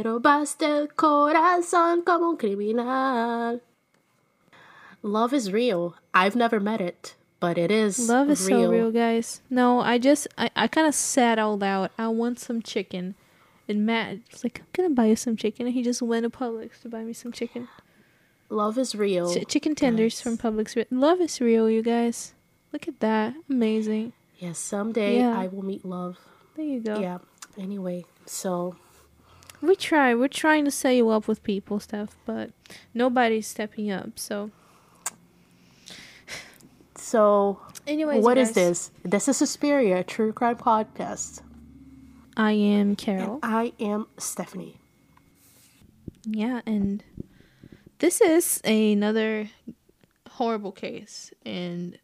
me robaste el corazón como un criminal. Love is real. I've never met it, but it is Love is real. so real, guys. No, I just I, I kind of said out loud, I want some chicken. And Matt was like, I'm gonna buy you some chicken. And he just went to Publix to buy me some chicken. Love is real. Ch- chicken tenders guys. from Publix. Love is real, you guys. Look at that. Amazing. Yes, someday Yeah. I will meet love. There you go. Yeah. Anyway, so We try. We're trying to set you up with people stuff, but nobody's stepping up. So, so anyways, what you is this? This is Suspiria True Crime Podcast. I am Carol. I am Stephanie. Yeah, and this is another horrible case. And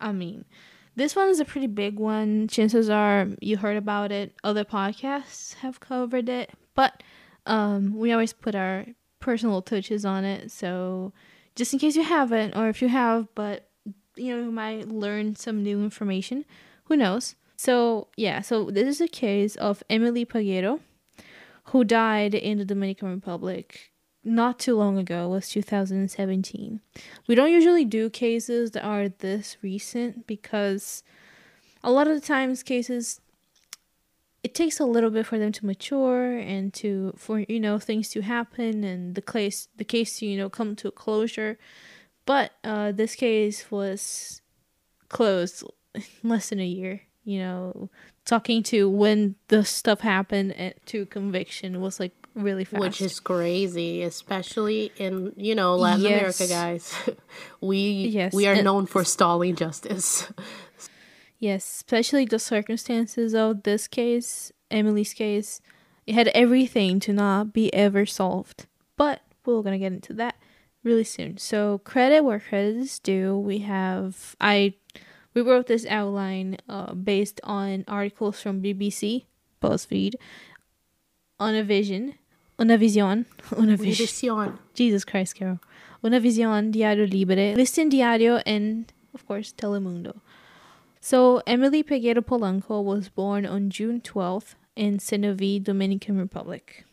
I mean, this one is a pretty big one. Chances are you heard about it. Other podcasts have covered it. But um, we always put our personal touches on it. So just in case you haven't, or if you have, but you know, you might learn some new information. Who knows? So, yeah, so this is a case of Emily Peguero who died in the Dominican Republic not too long ago. It was 2017. We don't usually do cases that are this recent because a lot of the times cases it takes a little bit for them to mature and to for you know things to happen and the case the case to you know come to a closure. But uh, this case was closed less than a year. You know, talking to when the stuff happened and to conviction was like really fast. Which is crazy, especially in you know Latin America, guys. we Yes, we are and- known for stalling justice. Yes, especially the circumstances of this case, Emily's case. It had everything to not be ever solved. But we're going to get into that really soon. So, credit where credit is due. We have I we wrote this outline uh, based on articles from BBC, BuzzFeed, Univision, Univision, Univision. Jesus Christ, Carol. Univision, Diario Libre, Listin Diario, and of course Telemundo. So Emily Peguero Polanco was born on June 12th in Cenoví, Dominican Republic.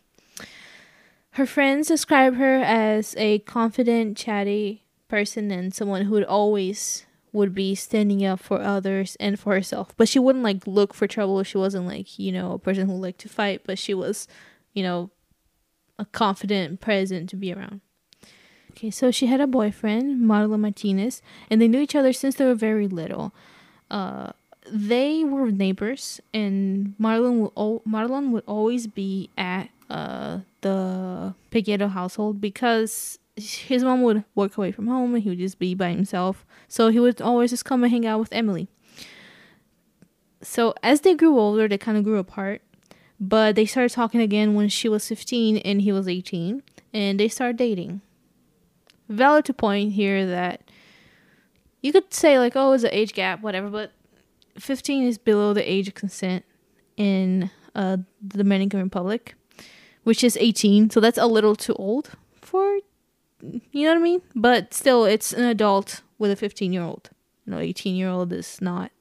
Her friends describe her as a confident, chatty person and someone who would always would be standing up for others and for herself. But she wouldn't like look for trouble. She wasn't like, you know, a person who liked to fight, but she was, you know, a confident present to be around. Okay, so she had a boyfriend, Marlon Martinez, and they knew each other since they were very little. Uh, they were neighbors, and Marlon would al- Marlon would always be at uh, the Peguero household because his mom would work away from home and he would just be by himself. So he would always just come and hang out with Emily. So as they grew older, they kind of grew apart. But they started talking again when she was 15 and he was 18, and they started dating. Valid to point here that you could say, like, oh, it's an age gap, whatever, but 15 is below the age of consent in uh, the Dominican Republic, which is 18, so that's a little too old for, you know what I mean? But still, it's an adult with a 15 year old. No, 18 year old is not.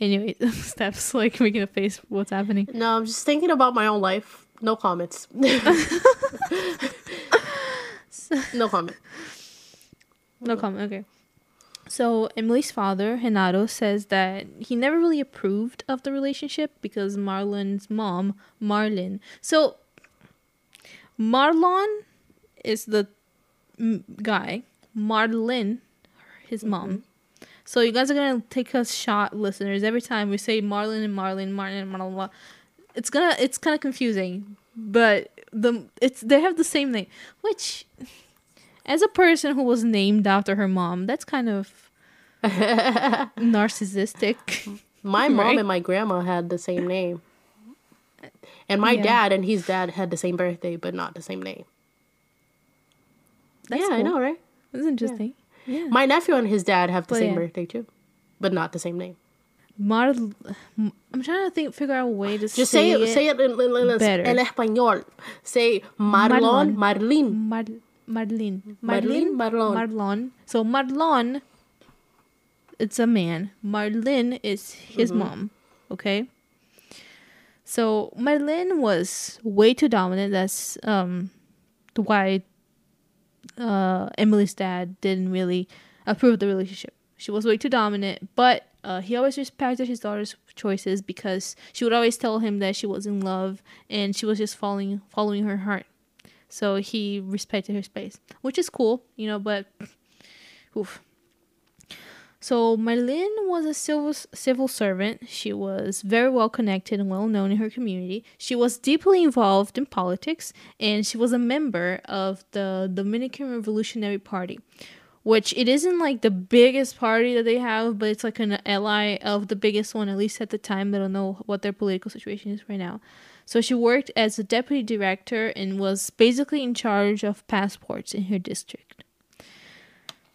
Anyway, Steph's like making a face. What's happening? No, I'm just thinking about my own life. No comments. no comment. No comment. Okay. So Emily's father, Renato, says that he never really approved of the relationship because Marlon's mom, Marlon. So Marlon is the mm, guy. Marlon, his mom. So you guys are gonna take a shot, listeners. Every time we say Marlon and Marlon, Marlon and Marlon, it's gonna it's kind of confusing. But the it's they have the same name, which as a person who was named after her mom, that's kind of narcissistic. My mom Right? and my grandma had the same name. And my Yeah. dad and his dad had the same birthday, but not the same name. That's yeah, I know, right? That's interesting. Yeah. My nephew and his dad have the But same yeah. birthday too, but not the same name. Mar- I'm trying to think, figure out a way to Just say, say it. Say it in, in, in, in español. Say Marlon, Marlene. Mar- Marlene. Marlene, Marlon. Marlon. So Marlon it's a man. Marlene is his mom. Okay. So Marlene was way too dominant. That's um why uh Emily's dad didn't really approve of the relationship. She was way too dominant, but uh, he always respected his daughter's choices because she would always tell him that she was in love and she was just following following her heart. So he respected her space, which is cool, you know. But oof. So Marlene was a civil civil servant. She was very well connected and well known in her community. She was deeply involved in politics, and she was a member of the Dominican Revolutionary Party, which it isn't like the biggest party that they have, but it's like an ally of the biggest one, at least at the time. I don't know what their political situation is right now. So she worked as a deputy director and was basically in charge of passports in her district.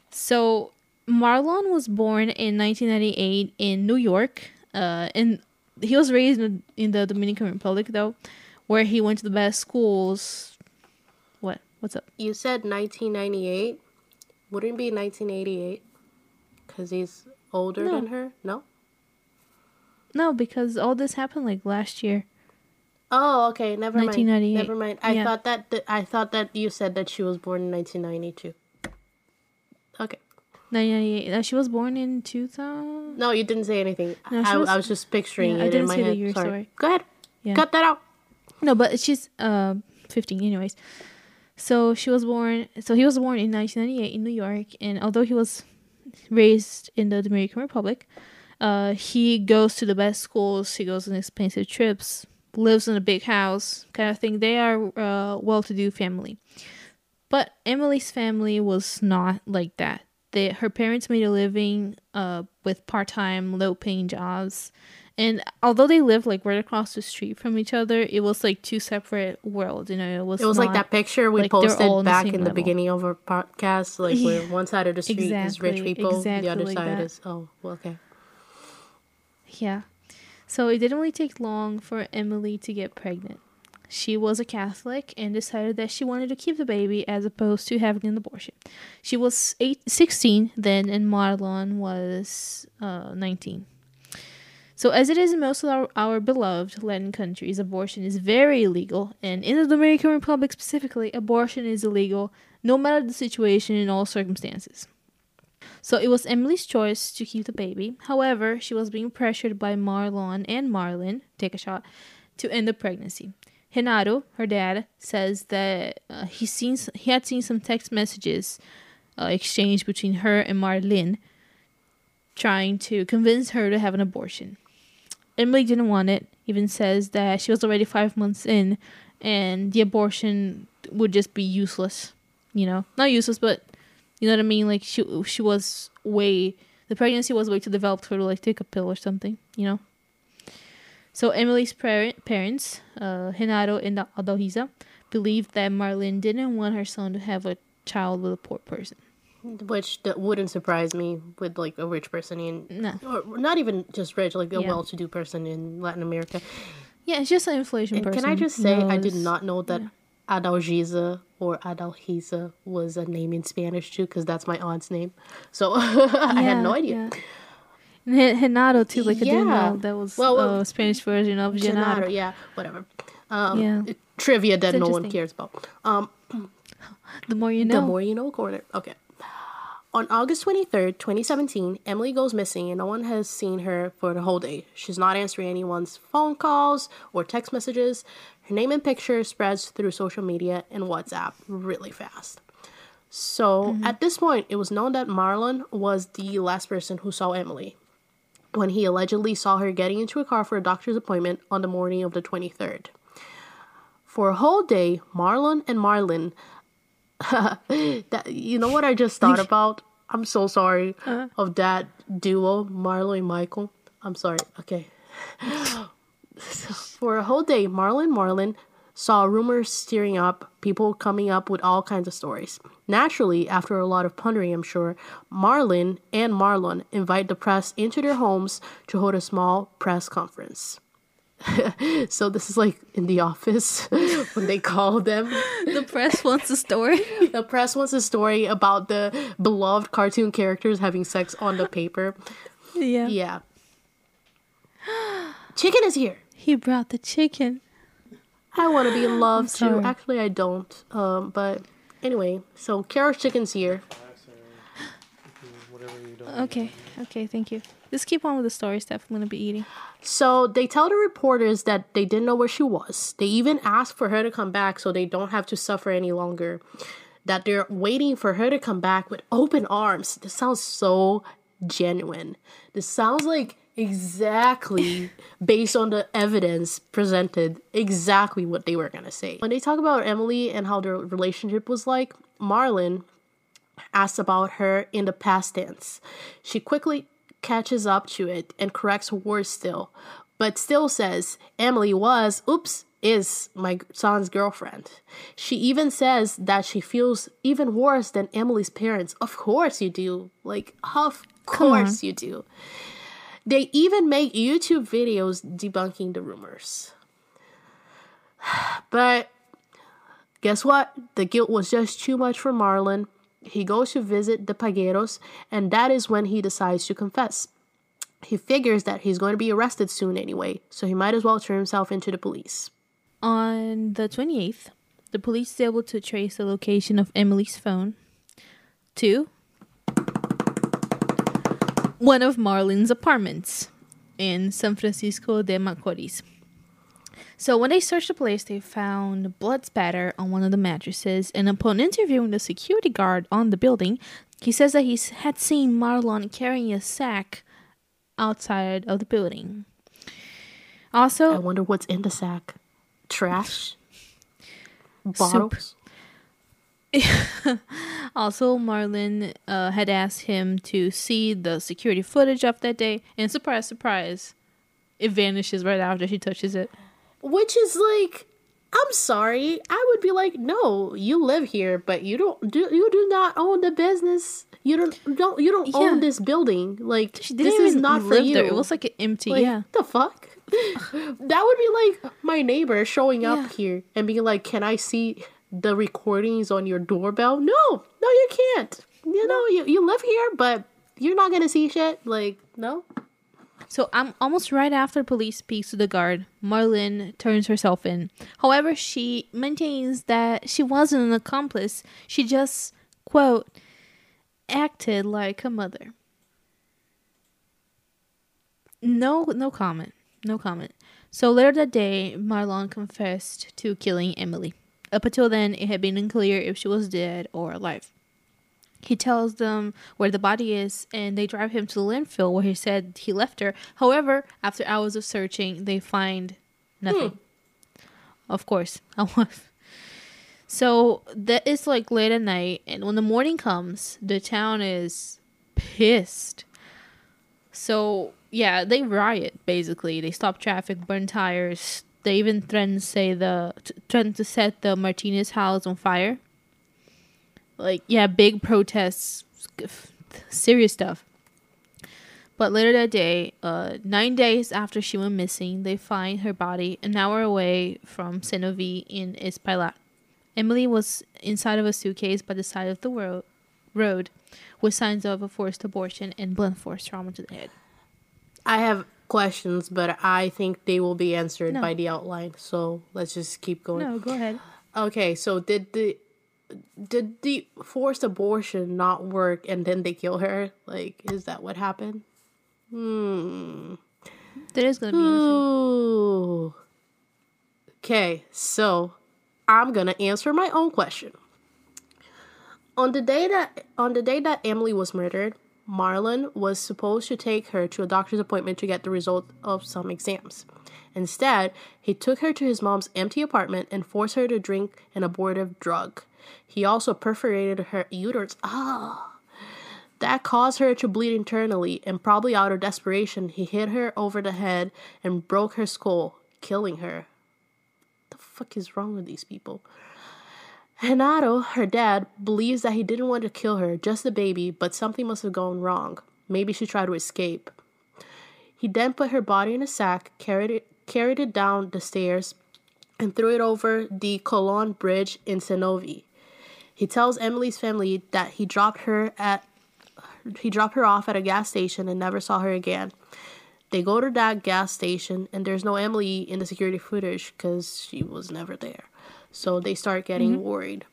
So Marlon was born in 1998 in New York, uh, and he was raised in, in the Dominican Republic, though, where he went to the best schools. What? What's up? You said 1998. Wouldn't it be 1988? Because he's older No. than her? No? No, because all this happened like last year. Oh, okay. Never mind. 1998. Never mind. I Yeah. thought that, that I thought that you said that she was born in 1992. Okay. 1998. Uh, she was born in 2000. No, you didn't say anything. No, I, was- I was just picturing Yeah, it in didn't my say the head. year, sorry. sorry. Go ahead. Yeah. Cut that out. No, but she's uh 15 anyways. So she was born so he was born in 1998 in New York and although he was raised in the Dominican Republic, uh he goes to the best schools, he goes on expensive trips, lives in a big house, kind of thing. They are uh well-to-do family. But Emily's family was not like that. They her parents made a living uh with part-time low-paying jobs. And although they lived like right across the street from each other, it was like two separate worlds. You know, it was It was like that picture we like, posted the back same in the level. beginning of our podcast, like where one side of the street is rich Exactly, people, the other like side that. is oh, well, okay. Yeah. So it didn't really take long for Emily to get pregnant. She was a Catholic and decided that she wanted to keep the baby as opposed to having an abortion. She was eight, 16 then, and Marlon was uh, 19. So, as it is in most of our, our beloved Latin countries, abortion is very illegal, and in the Dominican Republic specifically, abortion is illegal no matter the situation in all circumstances. So it was Emily's choice to keep the baby. However, she was being pressured by Marlon and Marlon, take a shot, to end the pregnancy. Renato, her dad, says that uh, he seen he had seen some text messages uh, exchanged between her and Marlene, trying to convince her to have an abortion. Emily didn't want it. Even says that she was already five months in, and the abortion would just be useless. You know, not useless, but you know what I mean? Like she she was way the pregnancy was way too developed for her to like take a pill or something, you know. So Emily's parent, parents, uh, Renato and Adalgisa, believed that Marlene didn't want her son to have a child with a poor person. Which that wouldn't surprise me with like a rich person in, No. or not even just rich, like a Yeah. well-to-do person in Latin America. Yeah, it's just an inflation And person. can I just say, I did not know that Adalgisa or Adalgisa was a name in Spanish too, because that's my aunt's name. So I had no idea. yeah. And Re- too, like Yeah. know that was Well, well, a Spanish version of Gennaro. Gennaro, yeah, whatever. Um, Yeah. Trivia that It's no one cares about. Um, The more you know. The more you know corner. Okay. On August 23rd, 2017, Emily goes missing and no one has seen her for the whole day. She's not answering anyone's phone calls or text messages. Her name and picture spreads through social media and WhatsApp really fast. So at this point, it was known that Marlon was the last person who saw Emily when he allegedly saw her getting into a car for a doctor's appointment on the morning of the 23rd. For a whole day, Marlon and Marlin that you know what I just thought about? I'm so sorry uh-huh. of that duo, Marlo and Michael. I'm sorry. Okay. For a whole day, Marlon Marlin saw rumors stirring up, people coming up with all kinds of stories. Naturally, after a lot of pondering, I'm sure, Marlin and Marlon invite the press into their homes to hold a small press conference. so this is like in the office when they call them. The press wants a story. The press wants a story about the beloved cartoon characters having sex on the paper. Yeah. Yeah. Chicken is here. He brought the chicken. I want to be in love too. Actually, I don't. Um, but anyway, so Carol's chicken's here. Whatever you don't. Okay. Okay. Thank you. Just keep on with the story Steph. I'm gonna be eating. So they tell the reporters that they didn't know where she was. They even ask for her to come back so they don't have to suffer any longer. That they're waiting for her to come back with open arms. This sounds so genuine. This sounds like exactly based on the evidence presented, exactly what they were gonna say. When they talk about Emily and how their relationship was like, Marlon asks about her in the past tense. She quickly catches up to it and corrects her words still, but still says Emily was, oops, is my son's girlfriend. She even says that she feels even worse than Emily's parents. Of course you do. Like, of course you do. They even make YouTube videos debunking the rumors. But guess what? The guilt was just too much for Marlon. He goes to visit the Pegueros, and that is when he decides to confess. He figures that he's going to be arrested soon anyway, so he might as well turn himself into the police. On the 28th, the police is able to trace the location of Emily's phone to one of Marlon's apartments in San Francisco de Macorís. So when they searched the place, they found blood spatter on one of the mattresses, and upon interviewing the security guard on the building, he says that he had seen Marlon carrying a sack outside of the building. Also, I wonder what's in the sack. Trash? Bottles? Also, Marlin uh, had asked him to see the security footage of that day, and surprise, surprise, it vanishes right after she touches it. Which is like, I'm sorry. I would be like, no, you live here, but you don't do you do not own the business. You don't don't you don't Yeah. own this building. Like She this is not for you. there. It was like an empty, Like, yeah. the fuck? that would be like my neighbor showing up Yeah. here and being like, "Can I see the recordings on your doorbell?" No, no, you can't. You know, you you live here, but you're not gonna see shit. Like, no. So I'm almost right after police speaks to the guard. Marlon turns herself in. However, she maintains that she wasn't an accomplice. She just quote acted like a mother. No, no comment. No comment. So later that day, Marlon confessed to killing Emily. Up until then, it had been unclear if she was dead or alive. He tells them where the body is and they drive him to the landfill where he said he left her. However, after hours of searching, they find nothing. Hmm. Of course. I was. so that is like late at night and when the morning comes, the town is pissed. So, yeah, they riot basically. They stop traffic, burn tires. They even threaten to say the t- threaten to set the Martinez house on fire like yeah big protests serious stuff but later that day uh nine days after she went missing they find her body an hour away from Cenoví in Espaillat. Emily was inside of a suitcase by the side of the ro- road with signs of a forced abortion and blunt force trauma to the head. I have questions, but I think they will be answered No. by the outline. So let's just keep going. No, go ahead. Okay, so did the did the forced abortion not work and then they kill her? Like, is that what happened? Hmm. There is gonna be. Ooh. Okay, so I'm gonna answer my own question. On the day that on the day that Emily was murdered, Marlon was supposed to take her to a doctor's appointment to get the result of some exams. Instead, he took her to his mom's empty apartment and forced her to drink an abortive drug. He also perforated her uterus. Ah. That caused her to bleed internally, and probably out of desperation, he hit her over the head and broke her skull, killing her. What the fuck is wrong with these people? Renato, her dad, believes that he didn't want to kill her, just the baby, but something must have gone wrong. Maybe she tried to escape. He then put her body in a sack, carried it carried it down the stairs and threw it over the Cologne Bridge in Cenoví. He tells Emily's family that he dropped her at he dropped her off at a gas station and never saw her again. They go to that gas station and there's no Emily in the security footage because she was never there. So they start getting mm-hmm. worried.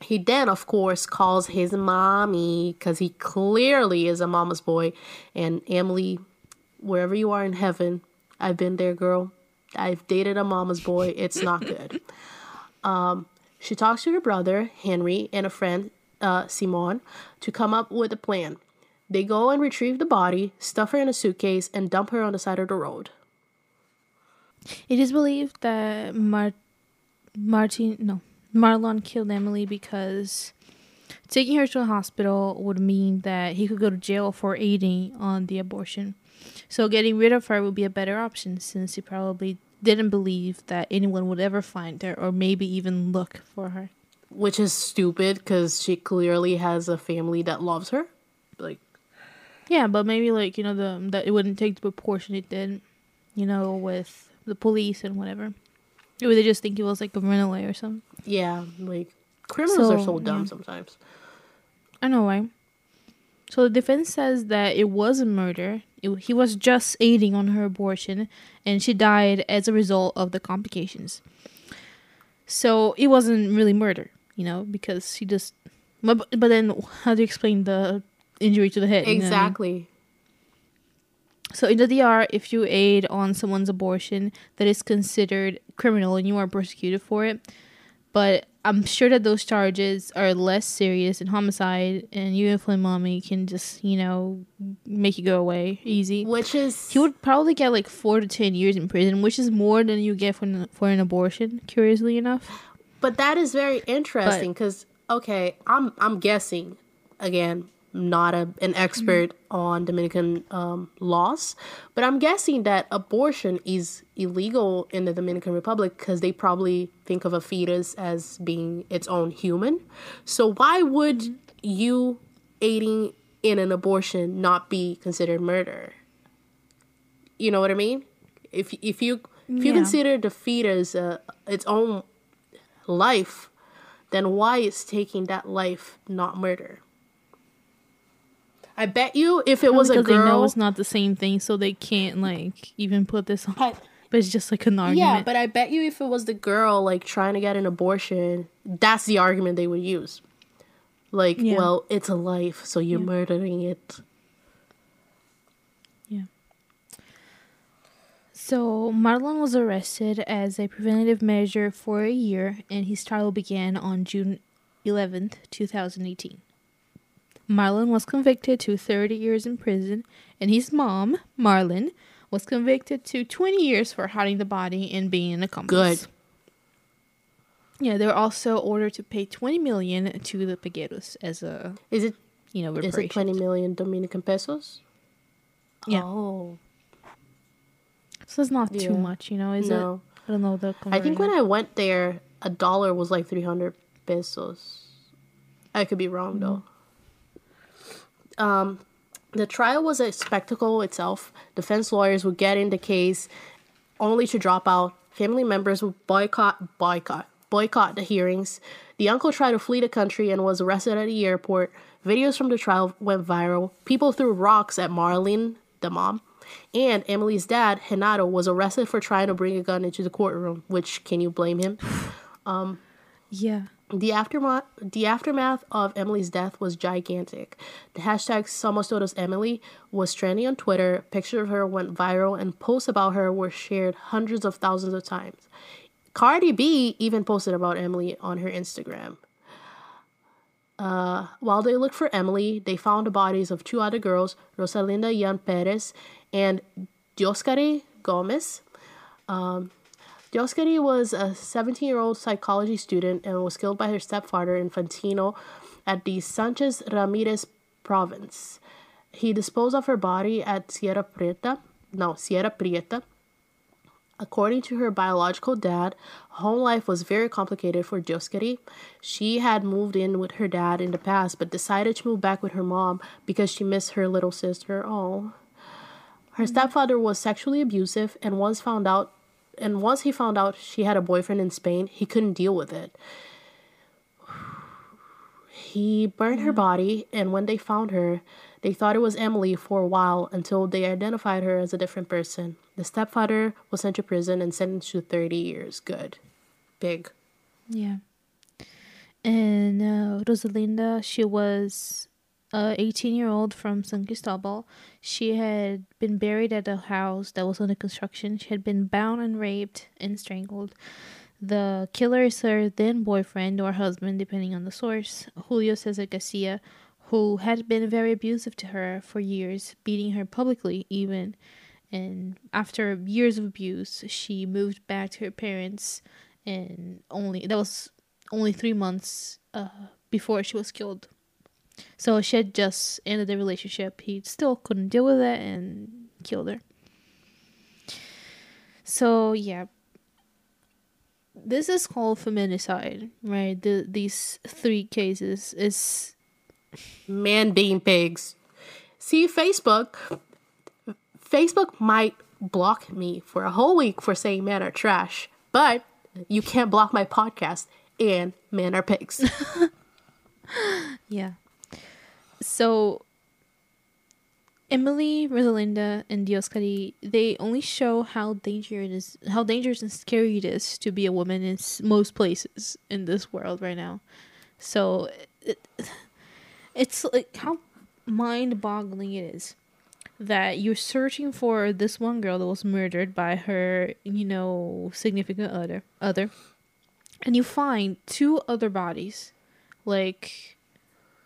He then, of course, calls his mommy because he clearly is a mama's boy. And Emily, wherever you are in heaven, I've been there, girl. I've dated a mama's boy. It's not good. um, she talks to her brother, Henry, and a friend, uh, Simon, to come up with a plan. They go and retrieve the body, stuff her in a suitcase, and dump her on the side of the road. It is believed that Mar- Martin, no, Marlon killed Emily because taking her to a hospital would mean that he could go to jail for aiding on the abortion. So getting rid of her would be a better option since he probably didn't believe that anyone would ever find her or maybe even look for her. Which is stupid because she clearly has a family that loves her. Like, yeah, but maybe like you know the that it wouldn't take the proportion it did, you know, with the police and whatever. Or they just think it was like a runaway or something. Yeah, like criminals so, are so dumb yeah. sometimes. I know why. So the defense says that it was a murder. It, he was just aiding on her abortion, and she died as a result of the complications. So it wasn't really murder, you know, because she just. But, but then, how do you explain the injury to the head? Exactly. So in the DR, if you aid on someone's abortion, that is considered criminal and you are persecuted for it. But I'm sure that those charges are less serious than homicide, and you and Flynn Mommy can just, you know, make you go away easy. Which is he would probably get like four to ten years in prison, which is more than you get for an, for an abortion. Curiously enough, but that is very interesting because okay, I'm I'm guessing again not a, an expert mm-hmm. on Dominican um, laws, but I'm guessing that abortion is illegal in the Dominican Republic because they probably think of a fetus as being its own human. So why would mm-hmm. you aiding in an abortion not be considered murder? You know what I mean? If if you if you yeah. consider the fetus uh, its own life, then why is taking that life not murder? I bet you if it was a girl, they know it's not the same thing, so they can't like even put this on. I, but it's just like an argument. Yeah, but I bet you if it was the girl like trying to get an abortion, that's the argument they would use. Like, yeah. well, it's a life, so you're yeah. murdering it. Yeah. So Marlon was arrested as a preventative measure for a year, and his trial began on June 11th, 2018. Marlon was convicted to 30 years in prison, and his mom, Marlon, was convicted to 20 years for hiding the body and being an accomplice. Good. Yeah, they were also ordered to pay 20 million to the Pegueros as a Is it you know, is it 20 million Dominican pesos? Yeah. Oh. So it's not yeah. too much, you know, is no. it? I don't know the I think when I went there, a dollar was like 300 pesos. I could be wrong mm-hmm. though. Um, the trial was a spectacle itself. Defense lawyers would get in the case only to drop out. Family members would boycott, boycott, boycott the hearings. The uncle tried to flee the country and was arrested at the airport. Videos from the trial went viral. People threw rocks at Marlene, the mom. And Emily's dad, Renato, was arrested for trying to bring a gun into the courtroom, which can you blame him? Um, yeah. The aftermath, the aftermath of Emily's death was gigantic. The hashtag Somos Todos Emily was trending on Twitter. Pictures of her went viral, and posts about her were shared hundreds of thousands of times. Cardi B even posted about Emily on her Instagram. Uh, while they looked for Emily, they found the bodies of two other girls, Rosalinda Yan Perez and Dioskary Gomez. Um, Dioskary was a 17 year old psychology student and was killed by her stepfather Infantino at the Sanchez Ramirez province. He disposed of her body at Sierra Prieta, no, Sierra Prieta. According to her biological dad, home life was very complicated for Dioskary. She had moved in with her dad in the past, but decided to move back with her mom because she missed her little sister. Oh. Her stepfather was sexually abusive and once found out and once he found out she had a boyfriend in Spain, he couldn't deal with it. He burned her body and when they found her, they thought it was Emily for a while until they identified her as a different person. The stepfather was sent to prison and sentenced to 30 years. Good. Big. Yeah. And uh, Rosalinda, she was a 18 year old from San Cristobal. She had been buried at a house that was under construction. She had been bound and raped and strangled. The killer is her then boyfriend or husband, depending on the source, Julio Cesar Garcia, who had been very abusive to her for years, beating her publicly even. And after years of abuse, she moved back to her parents, and only that was only three months uh, before she was killed. So she had just ended the relationship. He still couldn't deal with it and killed her. So yeah, this is called feminicide, right? The these three cases is Man being pigs. See, Facebook. Facebook might block me for a whole week for saying men are trash, but you can't block my podcast and men are pigs. yeah. So Emily, Rosalinda, and Dioskary, they only show how dangerous it is, how dangerous and scary it is to be a woman in most places in this world right now. So it, it's like how mind-boggling it is that you're searching for this one girl that was murdered by her, you know, significant other, other, and you find two other bodies, like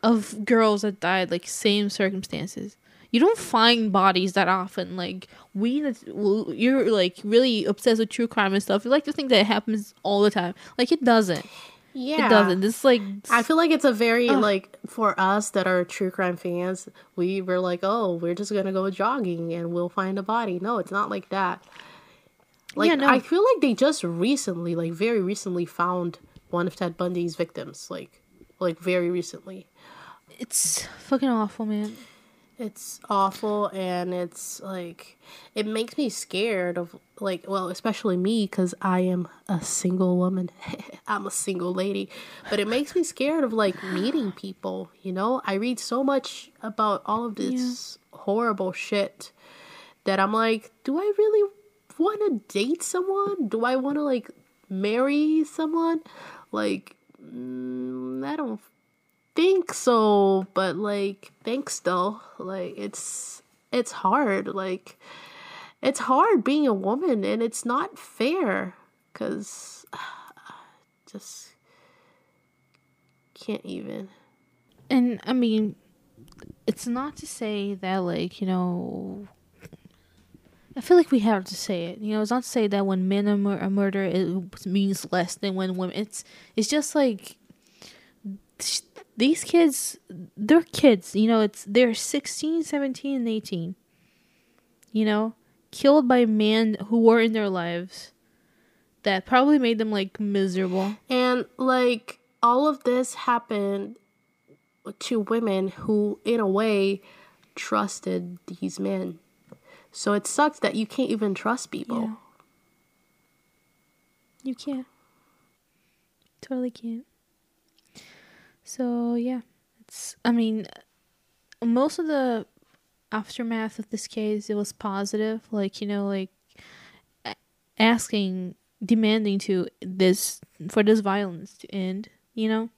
of girls that died like same circumstances you don't find bodies that often like we that you're like really obsessed with true crime and stuff you like to think that it happens all the time like it doesn't yeah. it doesn't this like I feel like it's a very like for us that are true crime fans, we were like, "Oh, we're just to go jogging and we'll find a body." No, it's not like that. Like Yeah, no. I feel like they just recently, like very recently found one of Ted Bundy's victims, like like very recently. It's fucking awful man It's awful and it's like it makes me scared of like well, especially me cuz I am a single woman. I'm a single lady, but it makes me scared of like meeting people, you know? I read so much about all of this horrible shit that I'm like, do I really want to date someone? Do I want to like marry someone? Like mm, I don't think so, but like thanks though. Like it's it's hard. Like it's hard being a woman and it's not fair cuz just can't even. and i mean it's not to say that like you know i feel like we have to say it you know it's not to say that when men are, mur- are murder it means less than when women it's it's just like these kids they're kids you know it's they're 16 17 and 18 you know killed by men who were in their lives that probably made them like miserable And like all of this happened to women who in a way trusted these men. So it sucks that you can't even trust people. Yeah. You can't. Totally can't. So yeah, it's. I mean, most of the aftermath of this case it was positive. Like you know, like asking, demanding to this for this violence to end. You know,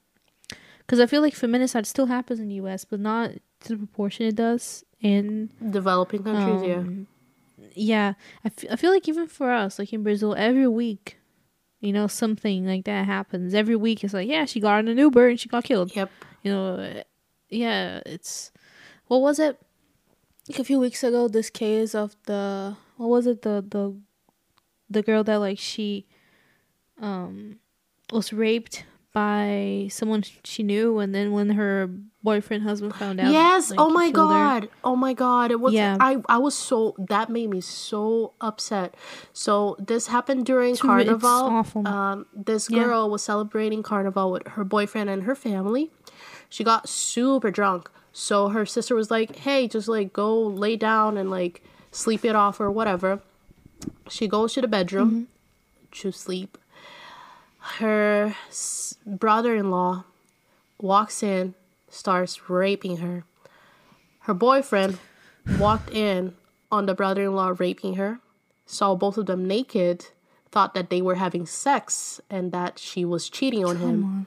because I feel like feminicide still happens in the U.S., but not to the proportion it does in Developing countries, yeah. um, yeah I, f- I feel like even for us like in brazil every week you know something like that happens. Every week it's like yeah she got in an uber and she got killed. Yep. you know yeah it's what was it? Like a few weeks ago this case of the what was it? The the the girl that like she um was raped by someone she knew and then when her boyfriend husband found out Yes. like, oh my killed her. god. Oh my god. It was Yeah. I I was so that made me so upset. So this happened during It's it's Carnival. awful. Um this Yeah. girl was celebrating Carnival with her boyfriend and her family. She got super drunk. So her sister was like, "Hey, just like go lay down and like sleep it off or whatever. She goes to the bedroom to sleep. Her brother-in-law walks in, starts raping her. Her boyfriend walked in on the brother-in-law raping her, saw both of them naked, thought that they were having sex and that she was cheating on him.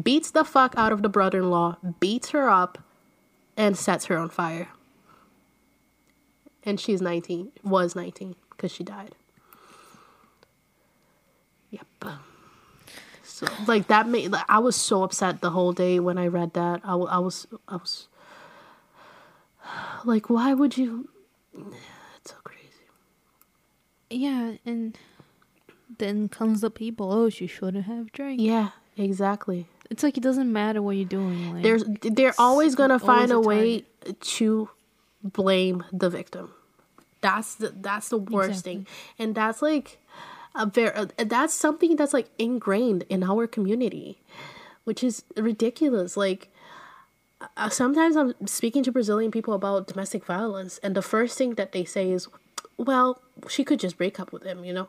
Beats the fuck out of the brother-in-law, beats her up, and sets her on fire. And she's 19, was 19 because she died. Yep. So like that made like, I was so upset the whole day when I read that. I, I was I was like why would you It's so crazy. Yeah, and then comes the people. Oh, she shouldn't have drank. Yeah, exactly. It's like it doesn't matter what you're doing. Like, There's they're always going to always find a a way to blame the victim. That's the that's the worst Exactly. thing. And that's like a very uh, that's something that's like ingrained in our community, which is ridiculous. Like uh, sometimes I'm speaking to Brazilian people about domestic violence and the first thing that they say is, "Well, she could just break up with him," you know?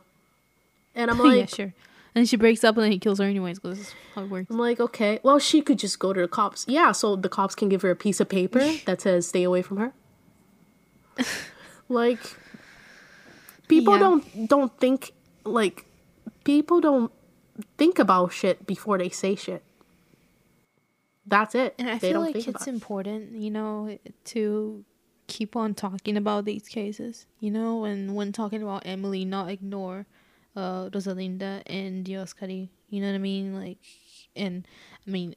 And I'm like yeah, sure. And she breaks up and then he kills her anyways because that's how it works. I'm like, okay, well, she could just go to the cops. Yeah, so the cops can give her a piece of paper that says stay away from her. like, people Yeah. don't don't think like people don't think about shit before they say shit. That's it. And I they feel like it's important, you know, to keep on talking about these cases, you know, and when talking about Emily, not ignore uh Rosalinda and Dioskary. You know what I mean? Like, and I mean,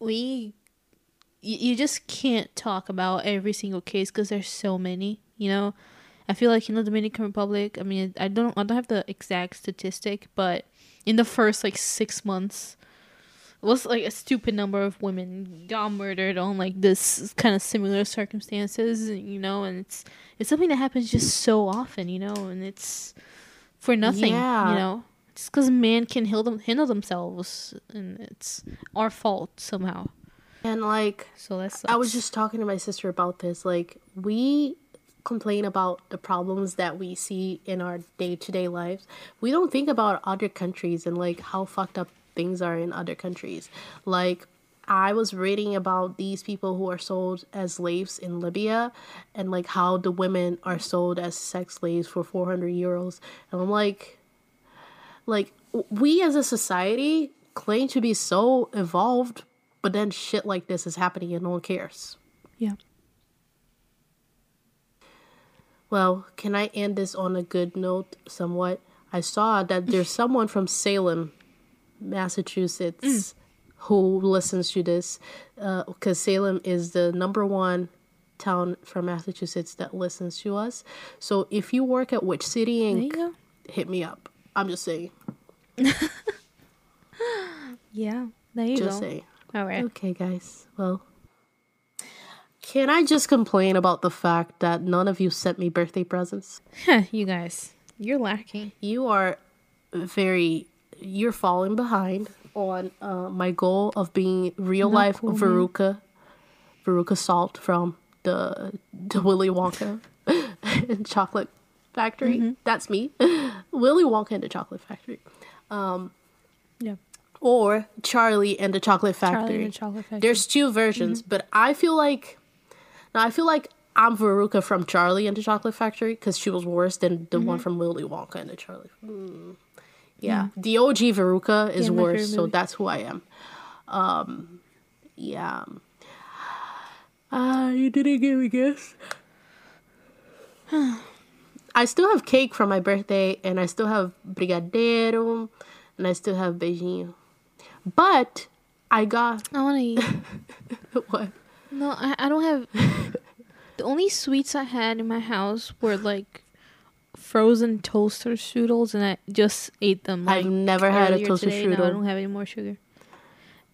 we, you, you just can't talk about every single case because there's so many, you know. I feel like in the Dominican Republic, I mean, I don't, I don't have the exact statistic, but in the first like six months, it was like a stupid number of women got murdered on like this kind of similar circumstances, you know, and it's it's something that happens just so often, you know, and it's for nothing, Yeah. you know. It's because men can heal them, handle themselves, and it's our fault somehow. And like So that's I was just talking to my sister about this. Like, we complain about the problems that we see in our day to day lives. We don't think about other countries and like how fucked up things are in other countries. Like, I was reading about these people who are sold as slaves in Libya and like how the women are sold as sex slaves for 400 euros. And I'm like, like, we as a society claim to be so evolved, but then shit like this is happening and no one cares. yeah. Well, can I end this on a good note somewhat? I saw that there's someone from Salem, Massachusetts, mm. who listens to this uh, because Salem is the number one town from Massachusetts that listens to us. So if you work at Witch City Ink., hit me up. I'm just saying. Yeah, there you just go. saying. All right. Okay, guys. Well, can I just complain about the fact that none of you sent me birthday presents? Huh, you guys, you're lacking. you are very you're falling behind on uh, my goal of being real Not life cool. Veruca Veruca Salt from the the Willy Wonka and Chocolate Factory. Mm-hmm. That's me, Willy Wonka and the Chocolate Factory, Yeah. or Charlie and the Chocolate Factory. Charlie and the Chocolate Factory. There's two versions, Mm-hmm. but I feel like now I feel like I'm Veruca from Charlie and the Chocolate Factory because she was worse than the Mm-hmm. one from Willy Wonka and the Charlie. Mm. Yeah, the OG Veruca is Yeah, worse, so that's who I am. Um, yeah. Ah, you didn't give me gifts. I still have cake from my birthday, and I still have brigadeiro, and I still have beijinho. But I got I want to eat. what? No, I, I don't have. the only sweets I had in my house were like frozen toaster strudels, and I just ate them. Like, I've never had a toaster today. No, I don't have any more sugar.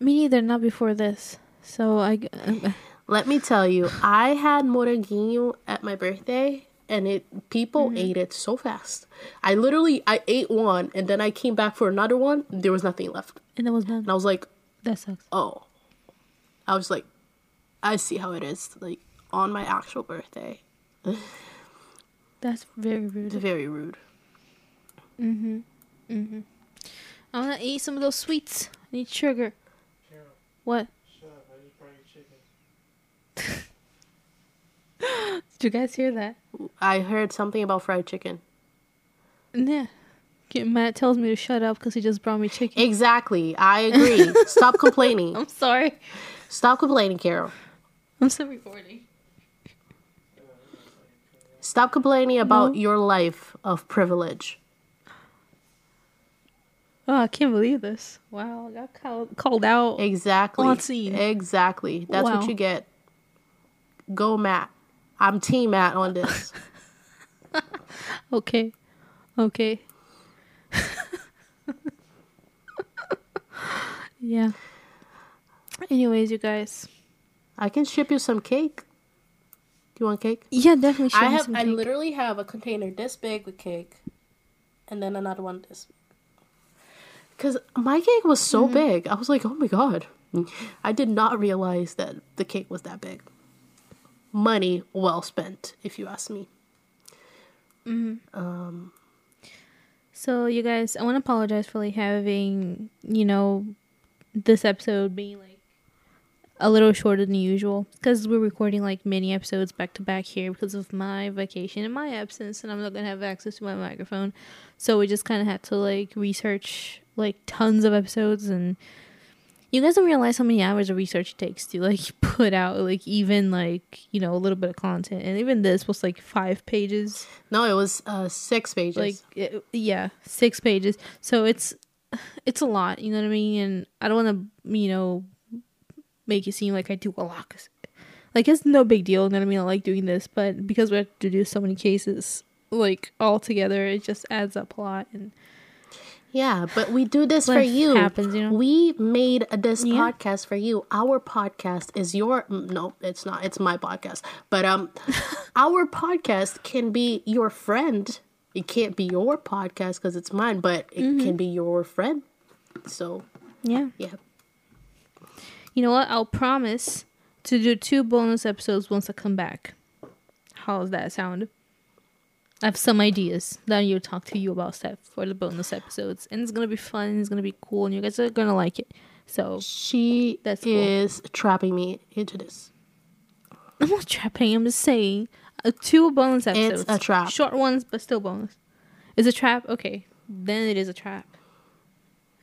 Me neither. Not before this. So I. Let me tell you, I had moranguinho at my birthday, and it people Mm-hmm. ate it so fast. I literally I ate one, and then I came back for another one. There was nothing left, And that was done. and I was like, That sucks. oh. I was like, I see how it is. Like on my actual birthday, That's very rude. It's Very rude. Mm-hmm. Mm-hmm. I wanna eat some of those sweets. I need sugar. Carol, What? shut up. I eat fried chicken. Did you guys hear that? I heard something about fried chicken. Yeah. Matt tells me to shut up because he just brought me chicken. Exactly. I agree. Stop complaining. I'm sorry. Stop complaining, Carol. I'm still recording. Stop complaining about No. your life of privilege. Oh, I can't believe this. Wow, I got called, called out. Exactly. Exactly. That's Wow. what you get. Go Matt. I'm team Matt on this. Okay. Okay. yeah. Anyways, you guys. I can ship you some cake. Do you want cake? Yeah, definitely. show I have some I cake. literally have a container this big with cake. And then another one this big. Cause my cake was so Mm-hmm. big. I was like, oh my god. I did not realize that the cake was that big. Money well spent, if you ask me. Um. So, you guys, I want to apologize for like having, you know, this episode being like a little shorter than usual because we're recording like many episodes back to back here because of my vacation and my absence, and I'm not gonna have access to my microphone. So we just kind of had to like research like tons of episodes, and you guys don't realize how many hours of research it takes to like put out like even like you know a little bit of content, and even this was like five pages No, it was uh six pages. like it, yeah six pages so it's it's a lot you know what i mean and i don't want to you know make it seem like i do a lot 'cause, like it's no big deal you know what i mean i like doing this but because we have to do so many cases like all together it just adds up a lot and Yeah, but we do this for you. happens, you know? We made this Yeah. podcast for you. Our podcast is your mm, no, it's not. It's my podcast. But um our podcast can be your friend. It can't be your podcast cuz it's mine, but it Mm-hmm. can be your friend. So, yeah yeah. You know what i'll promise to do two bonus episodes once i come back How's that sound I have some ideas that I'll talk to you about stuff for the bonus episodes, and it's gonna be fun. It's gonna be cool, and you guys are gonna like it. So She That's cool. is trapping me into this. I'm not trapping. I'm just saying uh, two bonus episodes. It's a trap. Short ones, but still bonus. Is a trap? Okay, then it is a trap.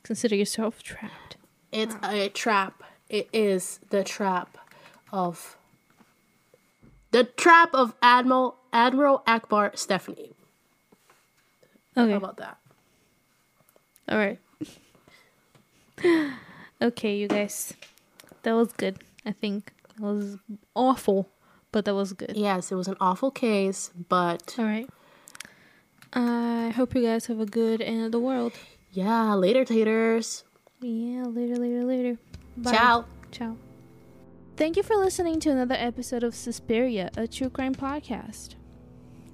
Consider yourself trapped. It's a trap. It is the trap of the trap of Admiral Admiral Ackbar Stephanie. Okay. How about that? All right. okay, you guys. That was good. I think that was awful, but that was good. Yes, it was an awful case, but All right. I hope you guys have a good end of the world. yeah, later taters. Yeah, later, later, later. Bye. Ciao. Ciao. Thank you for listening to another episode of Suspiria, a true crime podcast.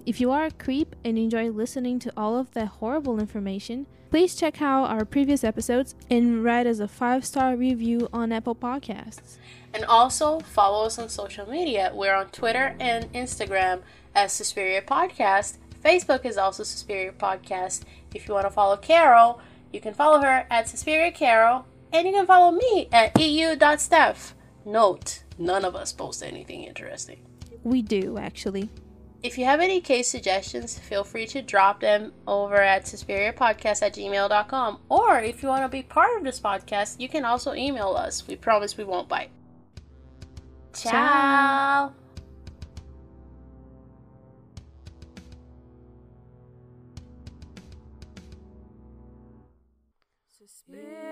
If you are a creep and enjoy listening to all of that horrible information, please check out our previous episodes and write us a five star review on Apple Podcasts. And also follow us on social media. We're on Twitter and Instagram as Suspiria Podcast. Facebook is also Suspiria Podcast. If you want to follow Carol, you can follow her at Suspiria Carol, and you can follow me at eu.steph. Note, none of us post anything interesting. We do, actually. If you have any case suggestions, feel free to drop them over at suspiriapodcast at gmail.com. Or if you want to be part of this podcast, you can also email us. We promise we won't bite. Ciao. Suspiria.